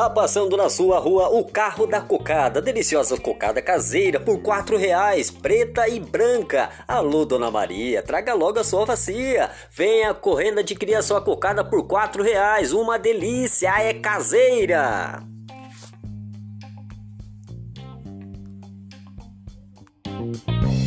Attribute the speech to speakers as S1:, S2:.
S1: Tá passando na sua rua o carro da cocada, deliciosa cocada caseira por quatro reais, preta e branca. Alô, Dona Maria, traga logo a sua vacia. Venha correndo adquirir a sua cocada por quatro reais, uma delícia, é caseira. Música